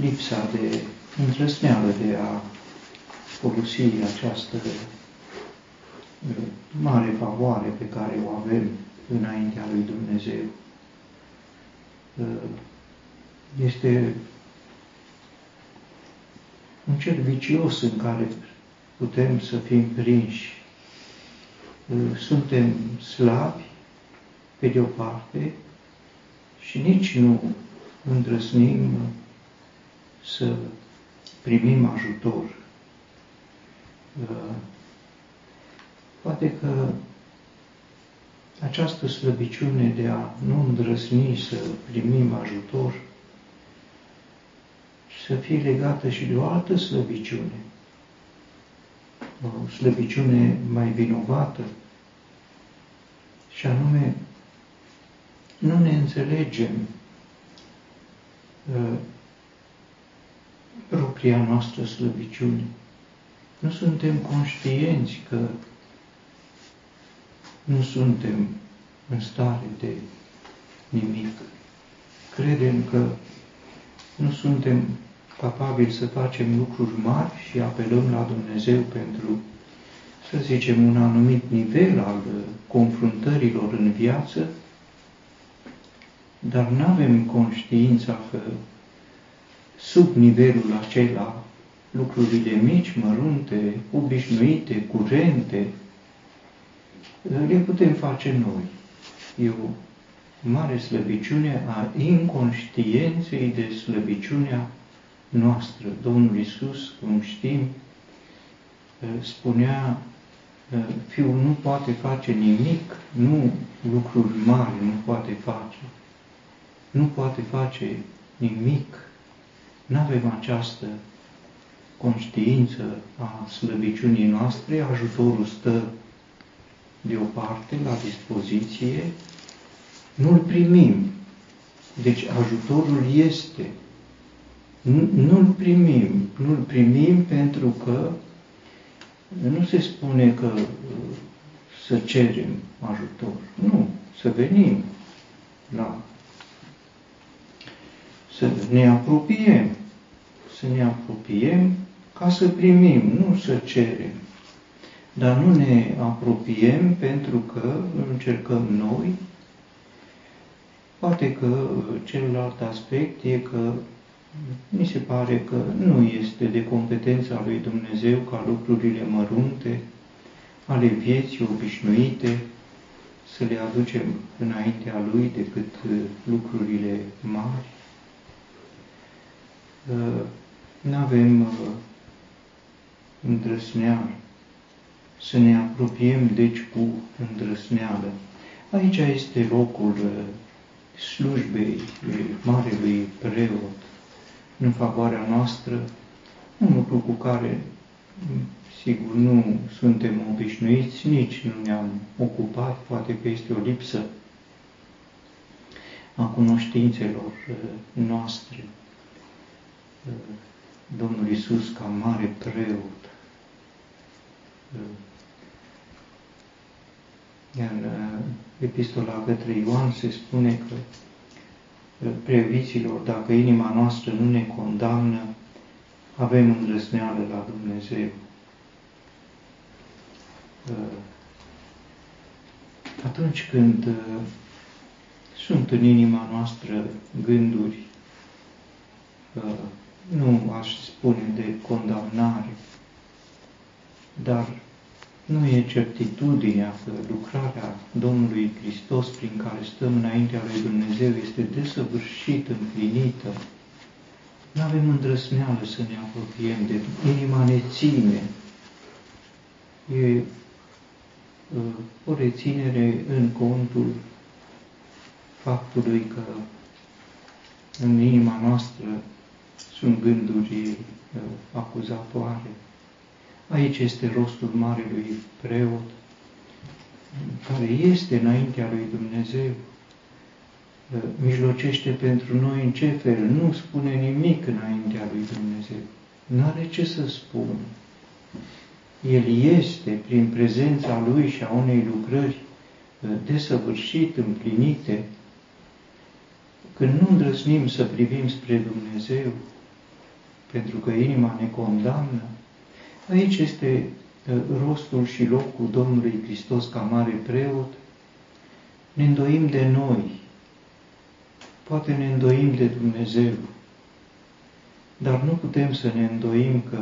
lipsa de îndrăsneală de a folosi această uh, mare favoare pe care o avem înaintea lui Dumnezeu. Uh, este un cer vicios în care putem să fim prinși. Uh, suntem slabi, pe de o parte, și nici nu îndrăsnim să primim ajutor. Uh, poate că această slăbiciune de a nu îndrăsni să primim ajutor să fie legată și de o altă slăbiciune, o slăbiciune mai vinovată, și anume nu ne înțelegem uh, propria noastră slăbiciune. Nu suntem conștienți că nu suntem în stare de nimic. Credem că nu suntem capabili să facem lucruri mari și apelăm la Dumnezeu pentru, să zicem, un anumit nivel al confruntărilor în viață, dar nu avem conștiința că sub nivelul acela lucrurile mici, mărunte, obișnuite, curente, le putem face noi. E o mare slăbiciune a inconștienței de slăbiciunea noastră. Domnul Isus, cum știm, spunea, Fiul nu poate face nimic, nu lucruri mari nu poate face, nu poate face nimic. Nu avem această conștiință a slăbiciunii noastre, ajutorul stă de o parte la dispoziție, nu-l primim. Deci ajutorul este. Nu-l primim. Nu-l primim pentru că nu se spune că uh, să cerem ajutor. Nu, să venim la să ne apropiem, să ne apropiem ca să primim, nu să cerem. Dar nu ne apropiem pentru că încercăm noi. Poate că celălalt aspect e că mi se pare că nu este de competența lui Dumnezeu ca lucrurile mărunte ale vieții obișnuite să le aducem înaintea Lui decât lucrurile mari. Nu avem uh, îndrăsneală să ne apropiem, deci, cu îndrăsneală. Aici este locul uh, slujbei Marelui Preot, în favoarea noastră, un lucru cu care, sigur, nu suntem obișnuiți, nici nu ne-am ocupat, poate că este o lipsă a cunoștințelor uh, noastre. Uh, Domnul Isus ca mare preot iar uh, epistola către Ioan se spune că uh, previților, dacă inima noastră nu ne condamnă, avem îndrăsneală la Dumnezeu. Uh, atunci când sunt în inima noastră gânduri, nu aș spune de condamnare, dar nu e certitudinea că lucrarea Domnului Hristos prin care stăm înaintea lui Dumnezeu este desăvârșit, împlinită. Nu avem îndrăsneală să ne apropiem de inima ne ține. E uh, o reținere în contul faptului că în inima noastră sunt gânduri uh, acuzatoare, Aici este rostul Marelui Preot, care este înaintea lui Dumnezeu, mijlocește pentru noi în ce fel, nu spune nimic înaintea lui Dumnezeu, nu are ce să spună. El este, prin prezența Lui și a unei lucrări desăvârșit, împlinite, când nu îndrăznim să privim spre Dumnezeu, pentru că inima ne condamnă. Aici este uh, rostul și locul Domnului Hristos ca mare preot. Ne îndoim de noi, poate ne îndoim de Dumnezeu, dar nu putem să ne îndoim că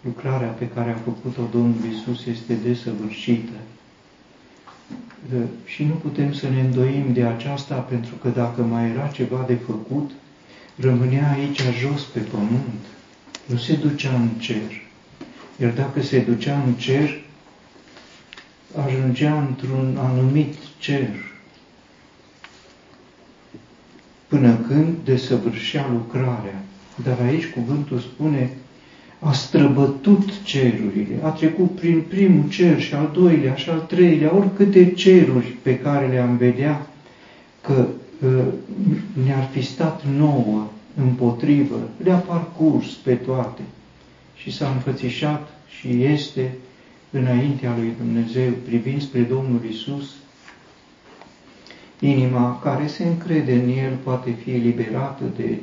lucrarea pe care a făcut-o Domnul Isus este desăvârșită. Și nu putem să ne îndoim de aceasta, pentru că dacă mai era ceva de făcut, rămânea aici jos pe pământ. Nu se ducea în cer. Iar dacă se ducea în cer, ajungea într-un anumit cer, până când desăvârșea lucrarea. Dar aici cuvântul spune, a străbătut cerurile, a trecut prin primul cer și al doilea și al treilea, oricâte ceruri pe care le-am vedea, că ă, ne-ar fi stat nouă împotrivă, le-a parcurs pe toate și s-a înfățișat și este înaintea lui Dumnezeu, privind spre Domnul Isus, inima care se încrede în El poate fi eliberată de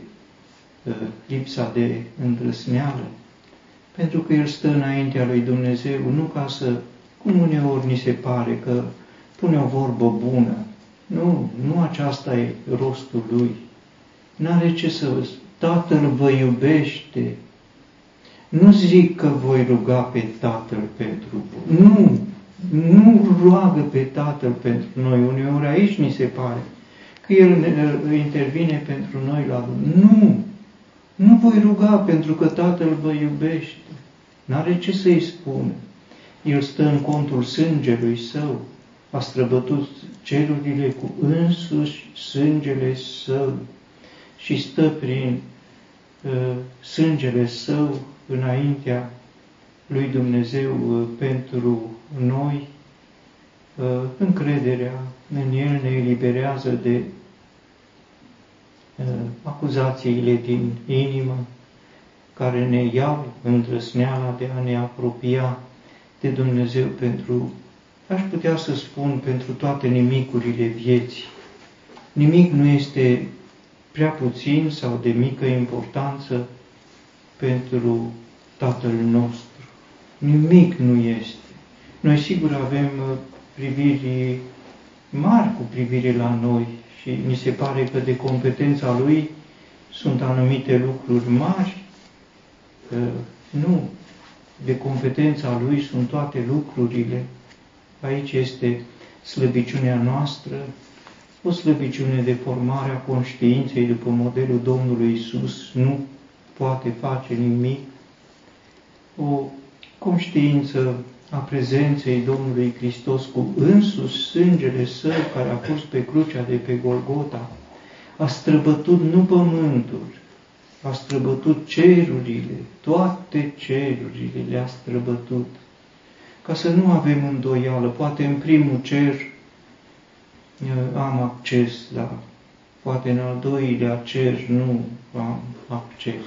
uh, lipsa de îndrăsneală, pentru că El stă înaintea lui Dumnezeu, nu ca să, cum uneori ni se pare că pune o vorbă bună. Nu, nu aceasta e rostul Lui. N-are ce să vă Tatăl vă iubește. Nu zic că voi ruga pe Tatăl pentru voi. Nu, nu roagă pe Tatăl pentru noi. Uneori aici ni se pare că El intervine pentru noi la Nu! Nu voi ruga pentru că Tatăl vă iubește. N-are ce să-i spună. El stă în contul sângelui său, a străbătut cerurile cu însuși sângele său și stă prin uh, sângele său înaintea lui Dumnezeu uh, pentru noi, uh, încrederea în El ne eliberează de uh, acuzațiile din inimă care ne iau îndrăsneala de a ne apropia de Dumnezeu pentru, aș putea să spun, pentru toate nimicurile vieții. Nimic nu este prea puțin sau de mică importanță pentru Tatăl nostru. Nimic nu este. Noi sigur avem uh, priviri mari cu privire la noi și mi se pare că de competența Lui sunt anumite lucruri mari. Nu, de competența Lui sunt toate lucrurile. Aici este slăbiciunea noastră, o slăbiciune de formare a conștiinței după modelul Domnului Isus, nu poate face nimic, o conștiință a prezenței Domnului Hristos cu însus sângele său care a pus pe crucea de pe Golgota, a străbătut nu pământul, a străbătut cerurile, toate cerurile le-a străbătut, ca să nu avem îndoială, poate în primul cer am acces, dar poate în al doilea cer nu am acces.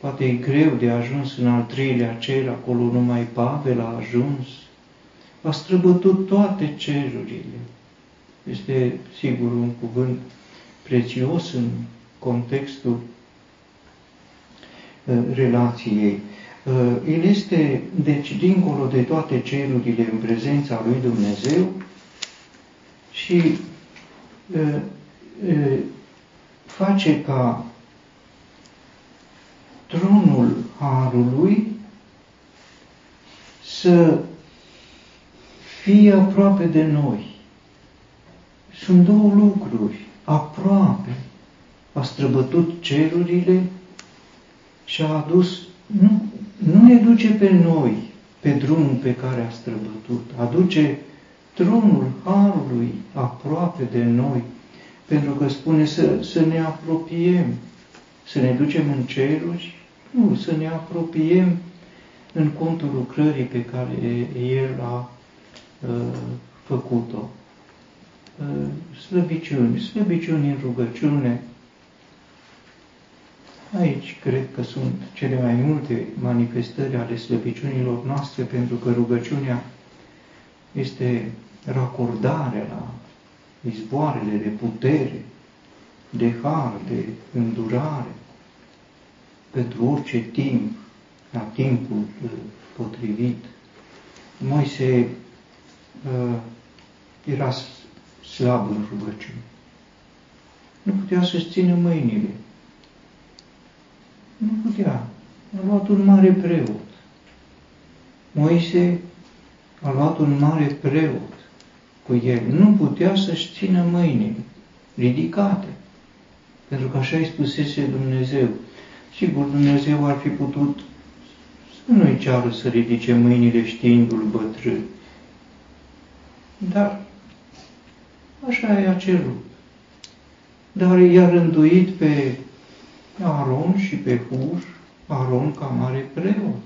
Poate e greu de ajuns în al treilea cer, acolo numai Pavel a ajuns. A străbătut toate cerurile. Este, sigur, un cuvânt prețios în contextul uh, relației. Uh, el este, deci, dincolo de toate cerurile în prezența lui Dumnezeu și uh, face ca tronul Harului să fie aproape de noi. Sunt două lucruri. Aproape. A străbătut cerurile și a adus, nu, nu ne duce pe noi pe drumul pe care a străbătut, aduce tronul Harului aproape de noi, pentru că spune să, să ne apropiem, să ne ducem în ceruri nu, să ne apropiem în contul lucrării pe care El a uh, făcut-o. Uh, slăbiciuni, slăbiciuni în rugăciune. Aici cred că sunt cele mai multe manifestări ale slăbiciunilor noastre, pentru că rugăciunea este racordarea la izvoarele de putere, de har, de îndurare, pentru orice timp, la timpul uh, potrivit. Moise uh, era slab în rugăciune. Nu putea să-și țină mâinile. Nu putea. A luat un mare preot. Moise a luat un mare preot cu el. Nu putea să-și țină mâinile ridicate. Pentru că așa îi spusese Dumnezeu. Sigur, Dumnezeu ar fi putut să nu-i ceară să ridice mâinile știindu-l bătrân. Dar așa e acelul. Dar i-a rânduit pe Aron și pe Hur, Aron ca mare preot.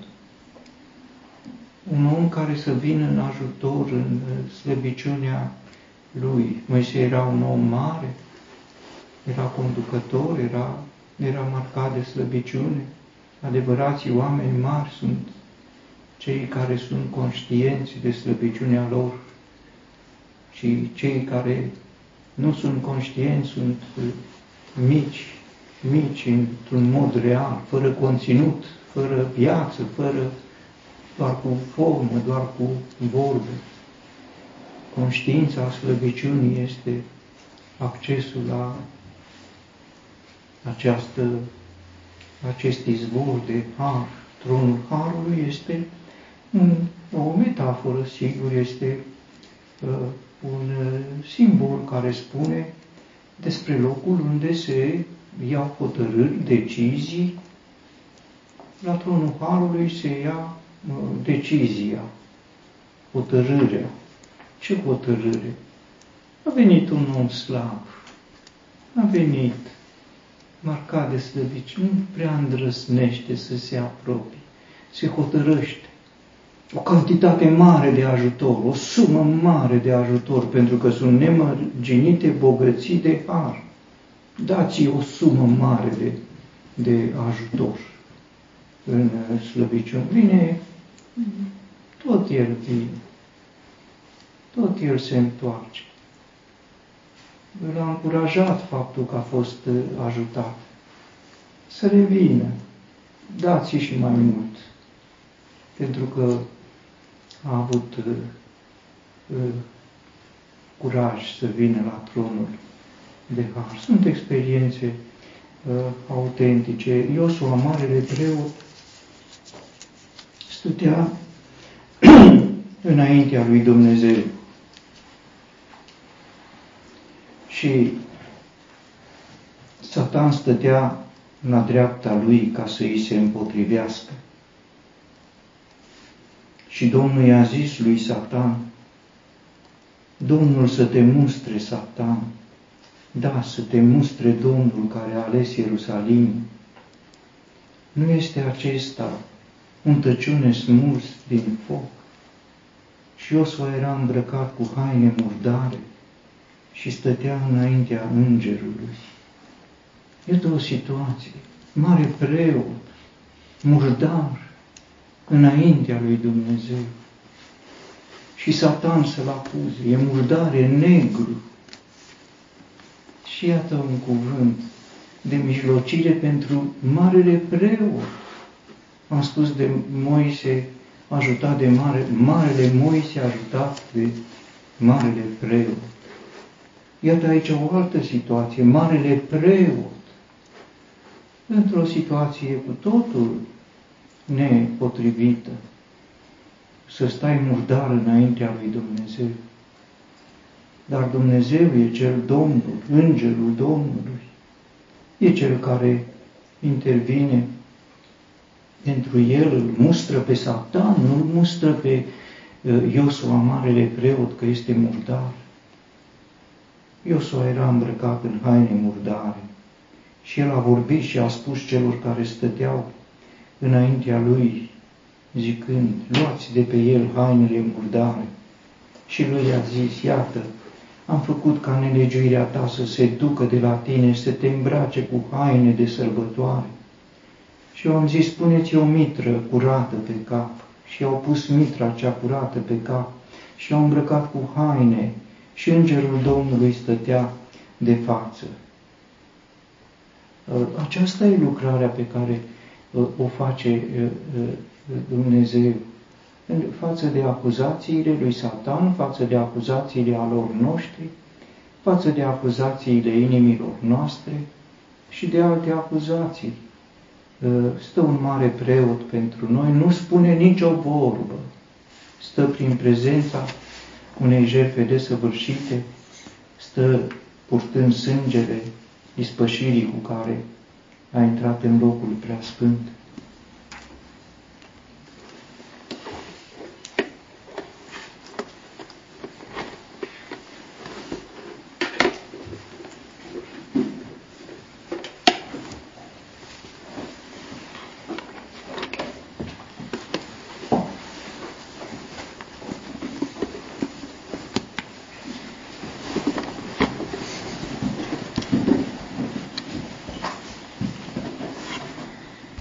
Un om care să vină în ajutor în slăbiciunea lui. Moise era un om mare, era conducător, era, era marcat de slăbiciune. Adevărații oameni mari sunt cei care sunt conștienți de slăbiciunea lor și cei care nu sunt conștienți sunt mici, mici într-un mod real, fără conținut, fără viață, fără doar cu formă, doar cu vorbe. Conștiința slăbiciunii este accesul la această, acest izvor de har. Tronul harului este un, o metaforă, sigur, este uh, un uh, simbol care spune despre locul unde se iau hotărâri, decizii. La tronul harului se ia uh, decizia, hotărârea. Ce hotărâre? A venit un om slab, a venit marcat de slăbici, nu prea îndrăsnește să se apropie, se hotărăște. O cantitate mare de ajutor, o sumă mare de ajutor, pentru că sunt nemărginite bogății de har. Dați o sumă mare de, de ajutor în slăbiciune. Vine, tot el vine, tot el se întoarce l-a încurajat faptul că a fost uh, ajutat. Să revină, dați și mai mult, pentru că a avut uh, uh, curaj să vină la tronul de har. Sunt experiențe uh, autentice. Iosua, marele preot, stătea înaintea lui Dumnezeu și Satan stătea la dreapta lui ca să îi se împotrivească. Și Domnul i-a zis lui Satan, Domnul să te mustre, Satan, da, să te mustre Domnul care a ales Ierusalim. Nu este acesta un tăciune smuls din foc? Și Iosua era îmbrăcat cu haine murdare și stătea înaintea îngerului. Iată o situație. Mare preot, murdar, înaintea lui Dumnezeu. Și Satan să-l acuze, e murdar, e negru. Și iată un cuvânt de mijlocire pentru marele preot. Am spus de Moise, ajutat de mare, marele Moise ajutat de marele preot. Iată aici o altă situație, marele preot, într-o situație cu totul nepotrivită, să stai murdar înaintea lui Dumnezeu. Dar Dumnezeu e cel Domnul, Îngerul Domnului, e cel care intervine pentru el, îl mustră pe Satan, nu îl mustră pe uh, Iosua, marele preot, că este murdar. Iosua era îmbrăcat în haine murdare și el a vorbit și a spus celor care stăteau înaintea lui, zicând, luați de pe el hainele murdare. Și lui a zis, iată, am făcut ca nelegiuirea ta să se ducă de la tine și să te îmbrace cu haine de sărbătoare. Și eu am zis, puneți o mitră curată pe cap. Și au pus mitra cea curată pe cap și au îmbrăcat cu haine și îngerul Domnului stătea de față. Aceasta e lucrarea pe care o face Dumnezeu în față de acuzațiile lui Satan, față de acuzațiile alor noștri, față de acuzațiile inimilor noastre și de alte acuzații. Stă un mare preot pentru noi, nu spune nicio vorbă, stă prin prezența unei jertfe desăvârșite, stă purtând sângele ispășirii cu care a intrat în locul preasfânt.